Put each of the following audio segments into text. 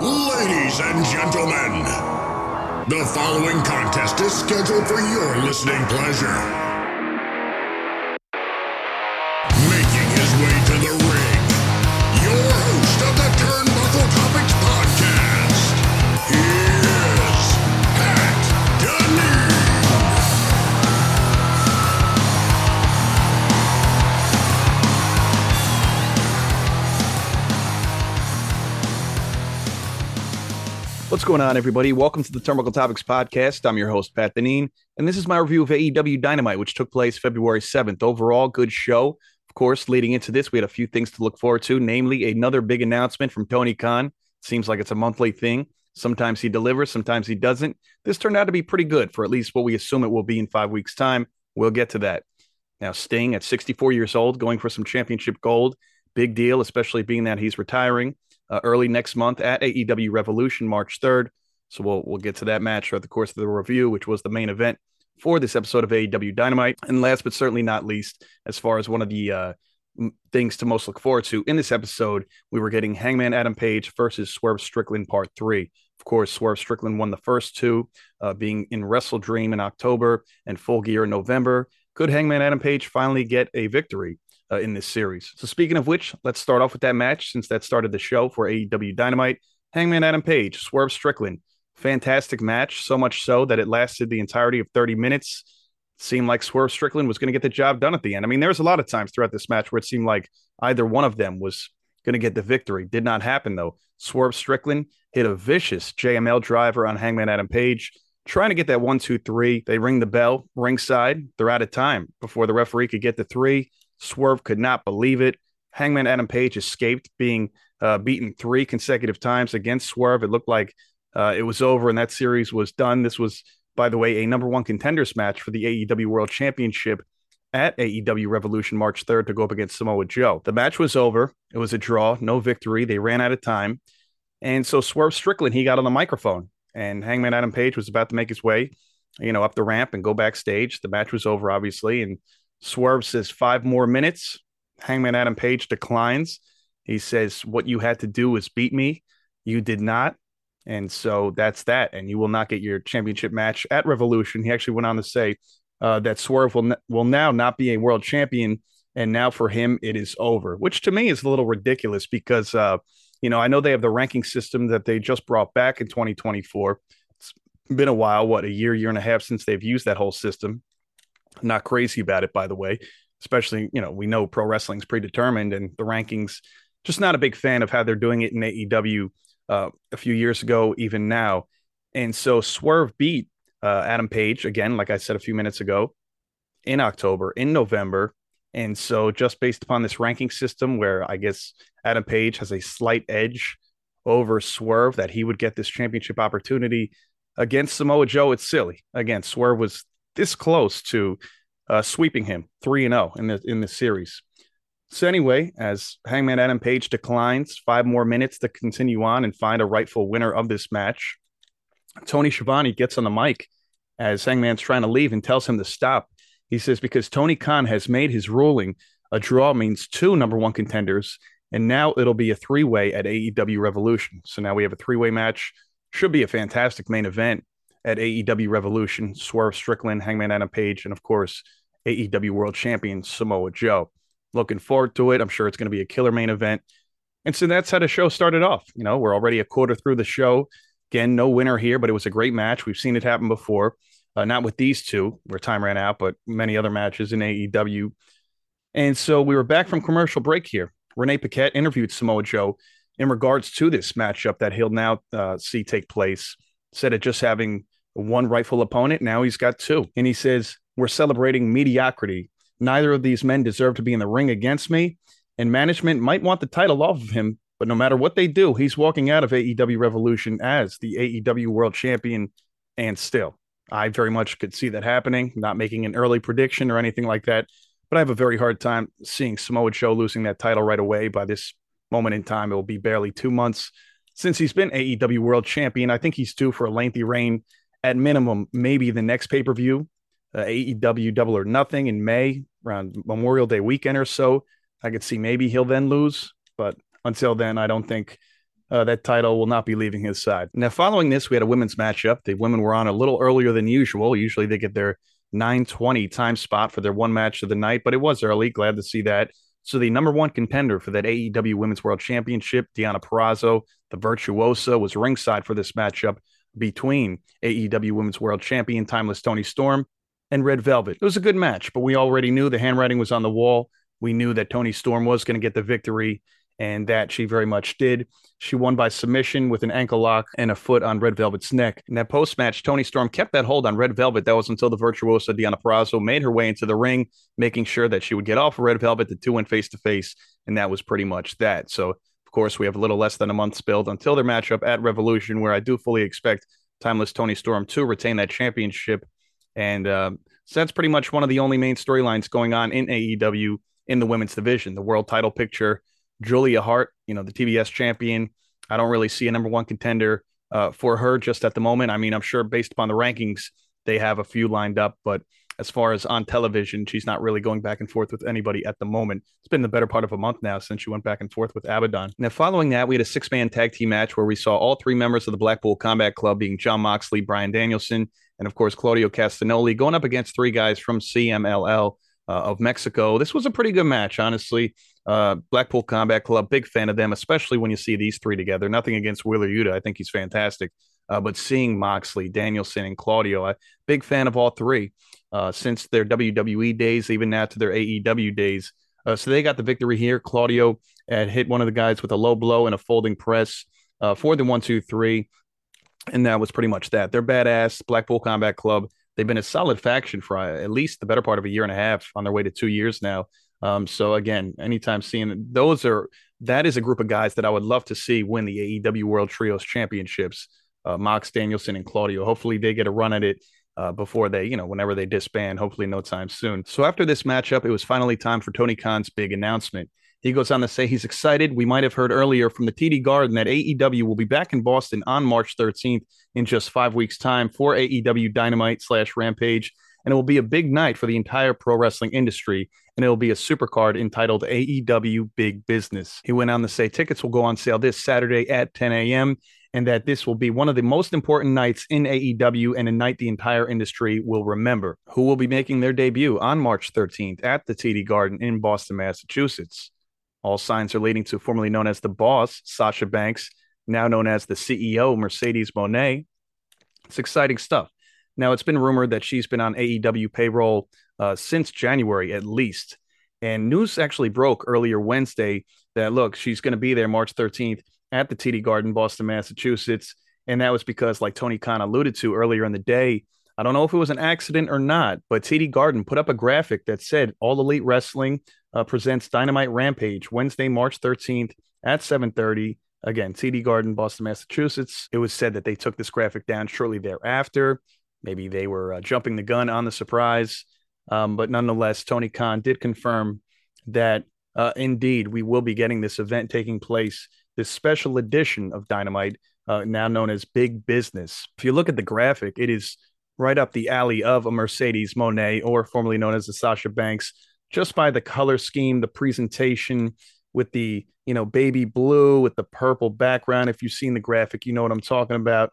Ladies and gentlemen, the following contest is scheduled for your listening pleasure. What's going on, everybody? Welcome to the Turnbuckle Topics podcast. I'm your host, Pat Deneen, and this is my review of AEW Dynamite, which took place February 7th. Overall, good show. Of course, leading into this, we had a few things to look forward to, namely another big announcement from Tony Khan. Seems like it's a monthly thing. Sometimes he delivers, sometimes he doesn't. This turned out to be pretty good for at least what we assume it will be in five weeks' time. We'll get to that. Now, Sting at 64 years old, going for some championship gold. Big deal, especially being that he's retiring uh, early next month at AEW Revolution, March 3rd. So we'll we'll get to that match throughout the course of the review, which was the main event for this episode of AEW Dynamite. And last but certainly not least, as far as one of the uh, things to most look forward to in this episode, we were getting Hangman Adam Page versus Swerve Strickland Part Three. Of course, Swerve Strickland won the first two, uh, being in WrestleDream in October and Full Gear in November. Could Hangman Adam Page finally get a victory? Uh, in this series. So, speaking of which, let's start off with that match since that started the show for AEW Dynamite. Hangman Adam Page, Swerve Strickland. Fantastic match, so much so that it lasted the entirety of 30 minutes. Seemed like Swerve Strickland was going to get the job done at the end. I mean, there was a lot of times throughout this match where it seemed like either one of them was going to get the victory. Did not happen, though. Swerve Strickland hit a vicious JML driver on Hangman Adam Page, trying to get that one, two, three. They ring the bell ringside. They're out of time before the referee could get the three. Swerve could not believe it. Hangman Adam Page escaped being uh, beaten three consecutive times against Swerve. It looked like uh, it was over and that series was done. This was, by the way, a number one contenders match for the AEW World Championship at AEW Revolution March 3rd to go up against Samoa Joe. The match was over. It was a draw, no victory. They ran out of time. And so Swerve Strickland, he got on the microphone and Hangman Adam Page was about to make his way, you know, up the ramp and go backstage. The match was over, obviously. And Swerve says five more minutes. Hangman Adam Page declines. He says, What you had to do was beat me. You did not. And so that's that. And you will not get your championship match at Revolution. He actually went on to say uh, that Swerve will, n- will now not be a world champion. And now for him, it is over, which to me is a little ridiculous because, uh, you know, I know they have the ranking system that they just brought back in 2024. It's been a while, what, a year, year and a half since they've used that whole system not crazy about it, by the way. Especially, you know, we know pro wrestling's predetermined, and the rankings. Just not a big fan of how they're doing it in AEW uh, a few years ago, even now. And so Swerve beat uh, Adam Page again, like I said a few minutes ago, in October, in November. And so, just based upon this ranking system, where I guess Adam Page has a slight edge over Swerve, that he would get this championship opportunity against Samoa Joe, it's silly. Again, Swerve was this close to uh, sweeping him three and zero in the in the series. So anyway, as Hangman Adam Page declines, five more minutes to continue on and find a rightful winner of this match. Tony Schiavone gets on the mic as Hangman's trying to leave and tells him to stop. He says because Tony Khan has made his ruling, a draw means two number one contenders, and now it'll be a three way at AEW Revolution. So now we have a three way match. Should be a fantastic main event at AEW Revolution, Swerve Strickland, Hangman Adam Page, and of course, AEW World Champion Samoa Joe. Looking forward to it. I'm sure it's going to be a killer main event. And so that's how the show started off. You know, we're already a quarter through the show. Again, no winner here, but it was a great match. We've seen it happen before. Uh, not with these two, where time ran out, but many other matches in AEW. And so we were back from commercial break here. Renee Paquette interviewed Samoa Joe in regards to this matchup that he'll now uh, see take place. Said it just having one rightful opponent. Now he's got two. And he says, We're celebrating mediocrity. Neither of these men deserve to be in the ring against me. And management might want the title off of him, but no matter what they do, he's walking out of AEW Revolution as the AEW World Champion. And still, I very much could see that happening, not making an early prediction or anything like that. But I have a very hard time seeing Samoa Joe losing that title right away by this moment in time. It will be barely two months since he's been AEW World Champion. I think he's due for a lengthy reign at minimum, maybe the next pay per view, uh, AEW Double or Nothing in May around Memorial Day weekend or so. I could see maybe he'll then lose, but until then, I don't think uh, that title will not be leaving his side. Now, following this, we had a women's matchup. The women were on a little earlier than usual. Usually they get their 920 time spot for their one match of the night, but it was early. Glad to see that. So the number one contender for that AEW Women's World Championship, Deonna Purrazzo, the virtuosa, was ringside for this matchup between AEW Women's World Champion Timeless Toni Storm and Red Velvet. It was a good match, but we already knew the handwriting was on the wall. We knew that Toni Storm was going to get the victory and that she very much did. She won by submission with an ankle lock and a foot on Red Velvet's neck. In that post match, Toni Storm kept that hold on Red Velvet. That was until the virtuosa Deonna Purrazzo made her way into the ring, making sure that she would get off of Red Velvet. The two went face to face, and that was pretty much that. So, course, we have a little less than a month spilled until their matchup at Revolution, where I do fully expect Timeless Toni Storm to retain that championship. And uh, so that's pretty much one of the only main storylines going on in AEW in the women's division. The world title picture Julia Hart, you know, the TBS champion. I don't really see a number one contender uh, for her just at the moment. I mean, I'm sure based upon the rankings, they have a few lined up, but as far as on television, she's not really going back and forth with anybody at the moment. It's been the better part of a month now since she went back and forth with Abaddon. Now, following that, we had a six man tag team match where we saw all three members of the Blackpool Combat Club being Jon Moxley, Bryan Danielson, and of course, Claudio Castagnoli going up against three guys from CMLL. Uh, of Mexico. This was a pretty good match, honestly. Uh, Blackpool Combat Club, big fan of them, especially when you see these three together. Nothing against Wheeler Yuta. I think he's fantastic. Uh, but seeing Moxley, Danielson, and Claudio, I big fan of all three uh, since their WWE days, even now to their AEW days. Uh, so they got the victory here. Claudio had hit one of the guys with a low blow and a folding press uh, for the one, two, three. And that was pretty much that. They're badass. Blackpool Combat Club. They've been a solid faction for uh, at least the better part of a year and a half on their way to two years now. Um, so again, anytime seeing those are that is a group of guys that I would love to see win the AEW World Trios Championships. Uh, Mox Danielson and Claudio. Hopefully, they get a run at it uh, before they, you know, whenever they disband. Hopefully, no time soon. So after this matchup, it was finally time for Tony Khan's big announcement. He goes on to say he's excited. We might have heard earlier from the TD Garden that AEW will be back in Boston on March 13th in just five weeks' time for AEW Dynamite slash Rampage and it will be a big night for the entire pro wrestling industry. And it will be a supercard entitled AEW Big Business. He went on to say tickets will go on sale this Saturday at 10 a.m. and that this will be one of the most important nights in AEW and a night the entire industry will remember. Who will be making their debut on March 13th at the TD Garden in Boston, Massachusetts. All signs are leading to formerly known as the boss, Sasha Banks, now known as the CEO, Mercedes Moné. It's exciting stuff. Now, it's been rumored that she's been on AEW payroll uh, since January at least. And news actually broke earlier Wednesday that, look, she's going to be there March 13th at the TD Garden, Boston, Massachusetts. And that was because, like Tony Khan alluded to earlier in the day, I don't know if it was an accident or not, but TD Garden put up a graphic that said All Elite Wrestling uh, presents Dynamite Rampage Wednesday, March 13th at 7:30. Again, TD Garden, Boston, Massachusetts. It was said that they took this graphic down shortly thereafter. Maybe they were uh, jumping the gun on the surprise. Um, but nonetheless, Tony Khan did confirm that uh, indeed we will be getting this event taking place, this special edition of Dynamite, uh, now known as Big Business. If you look at the graphic, it is right up the alley of a Mercedes Moné, or formerly known as the Sasha Banks, just by the color scheme, the presentation with the you know baby blue with the purple background. If you've seen the graphic, you know what I'm talking about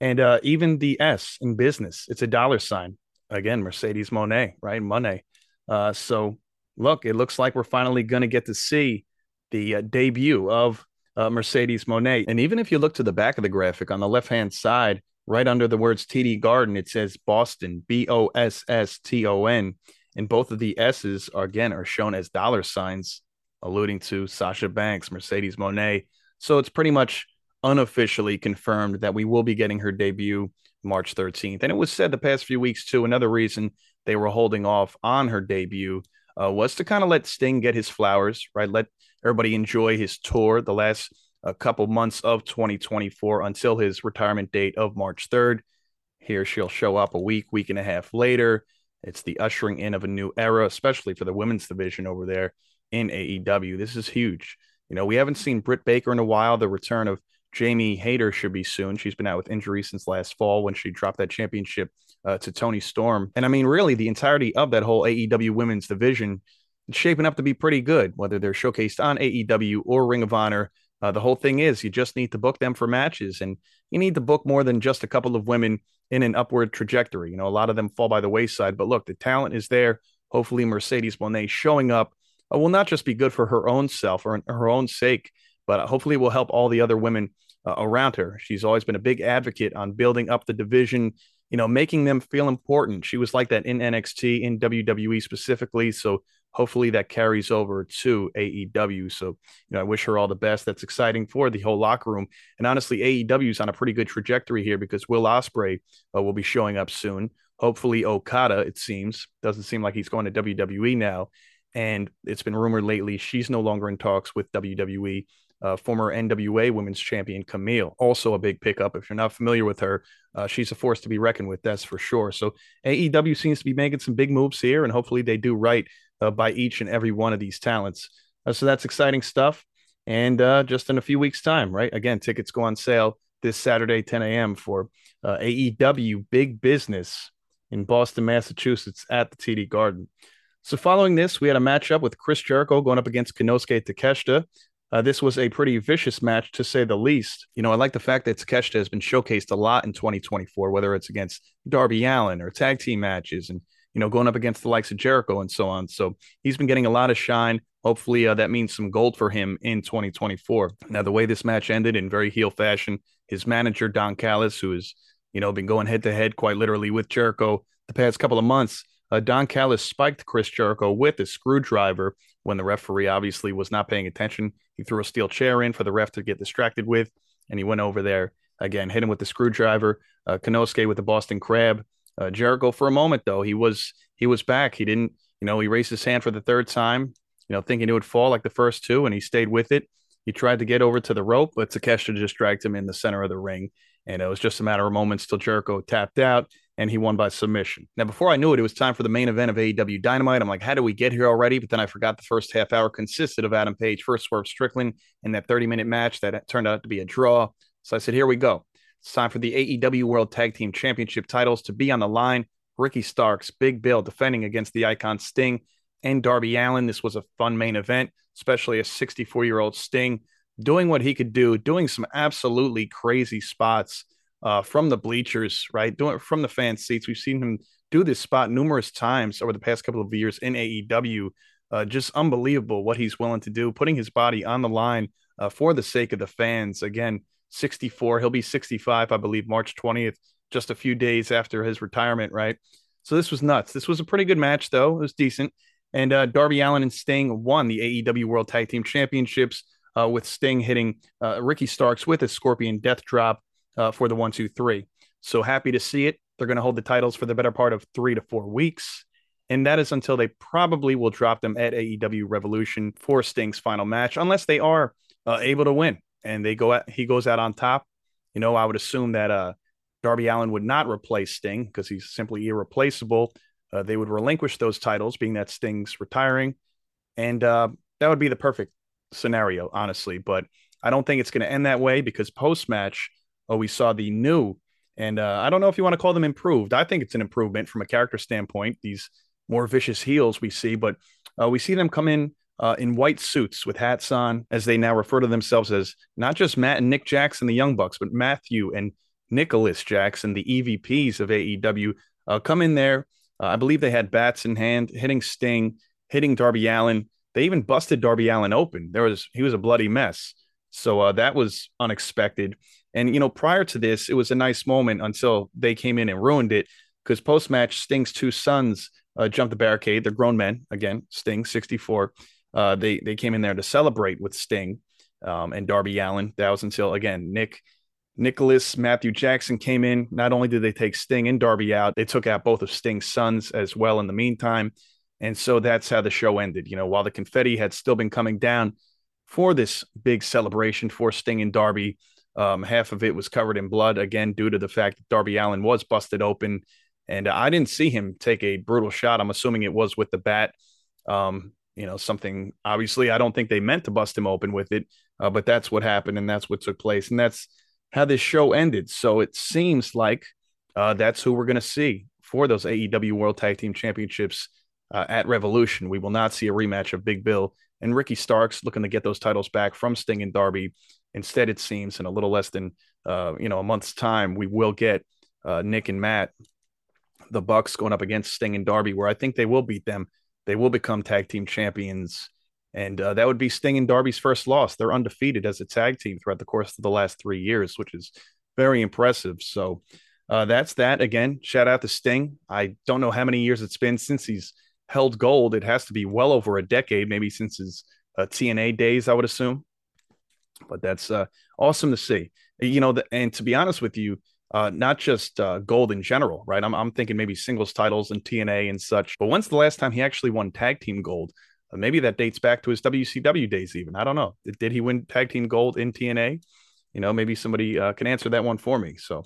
and uh, even the S in business, it's a dollar sign. Again, Mercedes Moné, right? Moné. Uh, so look, it looks like we're finally going to get to see the uh, debut of uh, Mercedes Moné. And even if you look to the back of the graphic on the left hand side, right under the words TD Garden, it says Boston, B O S S T O N. And both of the S's are again are shown as dollar signs, alluding to Sasha Banks, Mercedes Moné. So it's pretty much unofficially confirmed that we will be getting her debut March 13th. And it was said the past few weeks, too, another reason they were holding off on her debut uh, was to kind of let Sting get his flowers, right? Let everybody enjoy his tour the last uh, couple months of 2024 until his retirement date of March 3rd. Here she'll show up a week, week and a half later. It's the ushering in of a new era, especially for the women's division over there in AEW. This is huge. You know, we haven't seen Britt Baker in a while. The return of Jamie Hayter should be soon. She's been out with injury since last fall when she dropped that championship uh, to Toni Storm. And I mean, really, the entirety of that whole AEW women's division shaping up to be pretty good, whether they're showcased on AEW or Ring of Honor. Uh, the whole thing is you just need to book them for matches, and you need to book more than just a couple of women in an upward trajectory. You know, a lot of them fall by the wayside, but look, the talent is there. Hopefully, Mercedes Moné showing up uh, will not just be good for her own self or her own sake, but hopefully will help all the other women uh, around her. She's always been a big advocate on building up the division, you know, making them feel important. She was like that in NXT, in WWE specifically. So hopefully that carries over to AEW. So, you know, I wish her all the best. That's exciting for the whole locker room. And honestly, AEW is on a pretty good trajectory here because Will Ospreay uh, will be showing up soon. Hopefully, Okada, it seems, doesn't seem like he's going to WWE now. And it's been rumored lately she's no longer in talks with WWE uh, former NWA Women's Champion Kamille, also a big pickup. If you're not familiar with her, uh, she's a force to be reckoned with, that's for sure. So AEW seems to be making some big moves here, and hopefully they do right uh, by each and every one of these talents. Uh, so that's exciting stuff. And uh, just in a few weeks' time, right? Again, tickets go on sale this Saturday, 10 a.m. for uh, AEW Big Business in Boston, Massachusetts at the TD Garden. So following this, we had a matchup with Chris Jericho going up against Konosuke Takeshita. Uh, this was a pretty vicious match to say the least. You know, I like the fact that Takeshita has been showcased a lot in 2024, whether it's against Darby Allin or tag team matches and, you know, going up against the likes of Jericho and so on. So he's been getting a lot of shine. Hopefully uh, that means some gold for him in 2024. Now, the way this match ended in very heel fashion, his manager, Don Callis, who has, you know, been going head to head quite literally with Jericho the past couple of months, uh, Don Callis spiked Chris Jericho with a screwdriver when the referee obviously was not paying attention. He threw a steel chair in for the ref to get distracted with, and he went over there again, hit him with the screwdriver. Uh, Konosuke with the Boston Crab. Uh, Jericho for a moment though he was he was back. He didn't you know he raised his hand for the third time, you know thinking it would fall like the first two, and he stayed with it. He tried to get over to the rope, but Takeshita just dragged him in the center of the ring, and it was just a matter of moments till Jericho tapped out and he won by submission. Now, before I knew it, it was time for the main event of AEW Dynamite. I'm like, how do we get here already? But then I forgot the first half hour consisted of Adam Page first Swerve Strickland in that 30 minute match that turned out to be a draw. So I said, here we go. It's time for the AEW World Tag Team Championship titles to be on the line. Ricky Starks, Big Bill defending against the icon Sting and Darby Allin. This was a fun main event, especially a 64 year old Sting doing what he could do, doing some absolutely crazy spots uh, from the bleachers, right? Doing it from the fan seats. We've seen him do this spot numerous times over the past couple of years in AEW. Uh, just unbelievable what he's willing to do, putting his body on the line uh, for the sake of the fans. Again, 64, he'll be 65, I believe, March 20th, just a few days after his retirement, right? So this was nuts. This was a pretty good match, though. It was decent. And uh, Darby Allin and Sting won the AEW World Tag Team Championships uh, with Sting hitting uh, Ricky Starks with a Scorpion Death Drop uh, for the one, two, three. So happy to see it. They're going to hold the titles for the better part of three to four weeks. And that is until they probably will drop them at AEW Revolution for Sting's final match, unless they are uh, able to win and they go at, he goes out on top. You know, I would assume that uh, Darby Allin would not replace Sting because he's simply irreplaceable. Uh, they would relinquish those titles, being that Sting's retiring, and uh, that would be the perfect scenario, honestly. But I don't think it's going to end that way because post match, oh, we saw the new, and uh, I don't know if you want to call them improved. I think it's an improvement from a character standpoint. These more vicious heels we see, but uh, we see them come in uh, in white suits with hats on, as they now refer to themselves as not just Matt and Nick Jackson, the Young Bucks, but Matthew and Nicholas Jackson, the EVPs of AEW, uh, come in there. Uh, I believe they had bats in hand, hitting Sting, hitting Darby Allin. They even busted Darby Allin open. There was he was a bloody mess. So uh, that was unexpected. And, you know, prior to this, it was a nice moment until they came in and ruined it because post match, Sting's two sons uh, jumped the barricade. They're grown men. Again, Sting, 64. Uh, they, they came in there to celebrate with Sting um, and Darby Allin. That was until, again, Nick. Nicholas Matthew Jackson came in. Not only did they take Sting and Darby out, they took out both of Sting's sons as well in the meantime. And so that's how the show ended. You know, while the confetti had still been coming down for this big celebration for Sting and Darby, um, half of it was covered in blood, again, due to the fact that Darby Allin was busted open. And I didn't see him take a brutal shot. I'm assuming it was with the bat. Um, you know, something obviously I don't think they meant to bust him open with it, uh, but that's what happened and that's what took place. And that's how this show ended. So it seems like uh, that's who we're going to see for those AEW World Tag Team Championships uh, at Revolution. We will not see a rematch of Big Bill and Ricky Starks looking to get those titles back from Sting and Darby. Instead, it seems in a little less than uh, you know a month's time, we will get uh, Nick and Matt, the Bucks going up against Sting and Darby, where I think they will beat them. They will become tag team champions, and uh, that would be Sting and Darby's first loss. They're undefeated as a tag team throughout the course of the last three years, which is very impressive. So uh, that's that. Again, shout out to Sting. I don't know how many years it's been since he's held gold. It has to be well over a decade, maybe since his uh, TNA days, I would assume. But that's uh, awesome to see. You know, the, and to be honest with you, uh, not just uh, gold in general, right? I'm, I'm thinking maybe singles titles and TNA and such. But when's the last time he actually won tag team gold? Uh, maybe that dates back to his WCW days, even. I don't know. Did, he win tag team gold in TNA? You know, maybe somebody uh, can answer that one for me. So,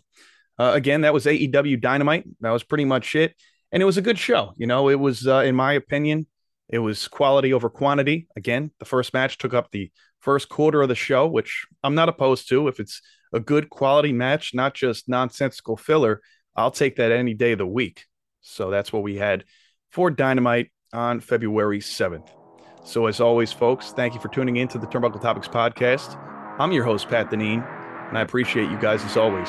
uh, again, that was AEW Dynamite. That was pretty much it. And it was a good show. You know, it was, uh, in my opinion, it was quality over quantity. Again, the first match took up the first quarter of the show, which I'm not opposed to. If it's a good quality match, not just nonsensical filler, I'll take that any day of the week. So that's what we had for Dynamite on February 7th. So, as always, folks, thank you for tuning in to the Turnbuckle Topics podcast. I'm your host, Pat Deneen, and I appreciate you guys as always.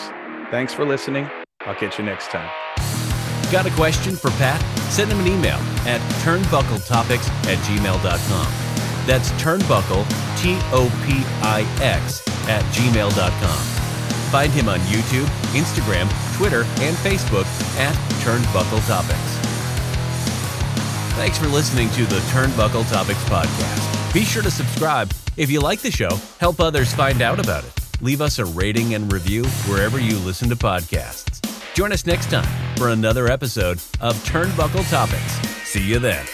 Thanks for listening. I'll catch you next time. Got a question for Pat? Send him an email at turnbuckletopics at gmail.com. That's turnbuckle, T O P I X, at gmail.com. Find him on YouTube, Instagram, Twitter, and Facebook at Turnbuckle Topics. Thanks for listening to the Turnbuckle Topics podcast. Be sure to subscribe. If you like the show, help others find out about it. Leave us a rating and review wherever you listen to podcasts. Join us next time for another episode of Turnbuckle Topics. See you then.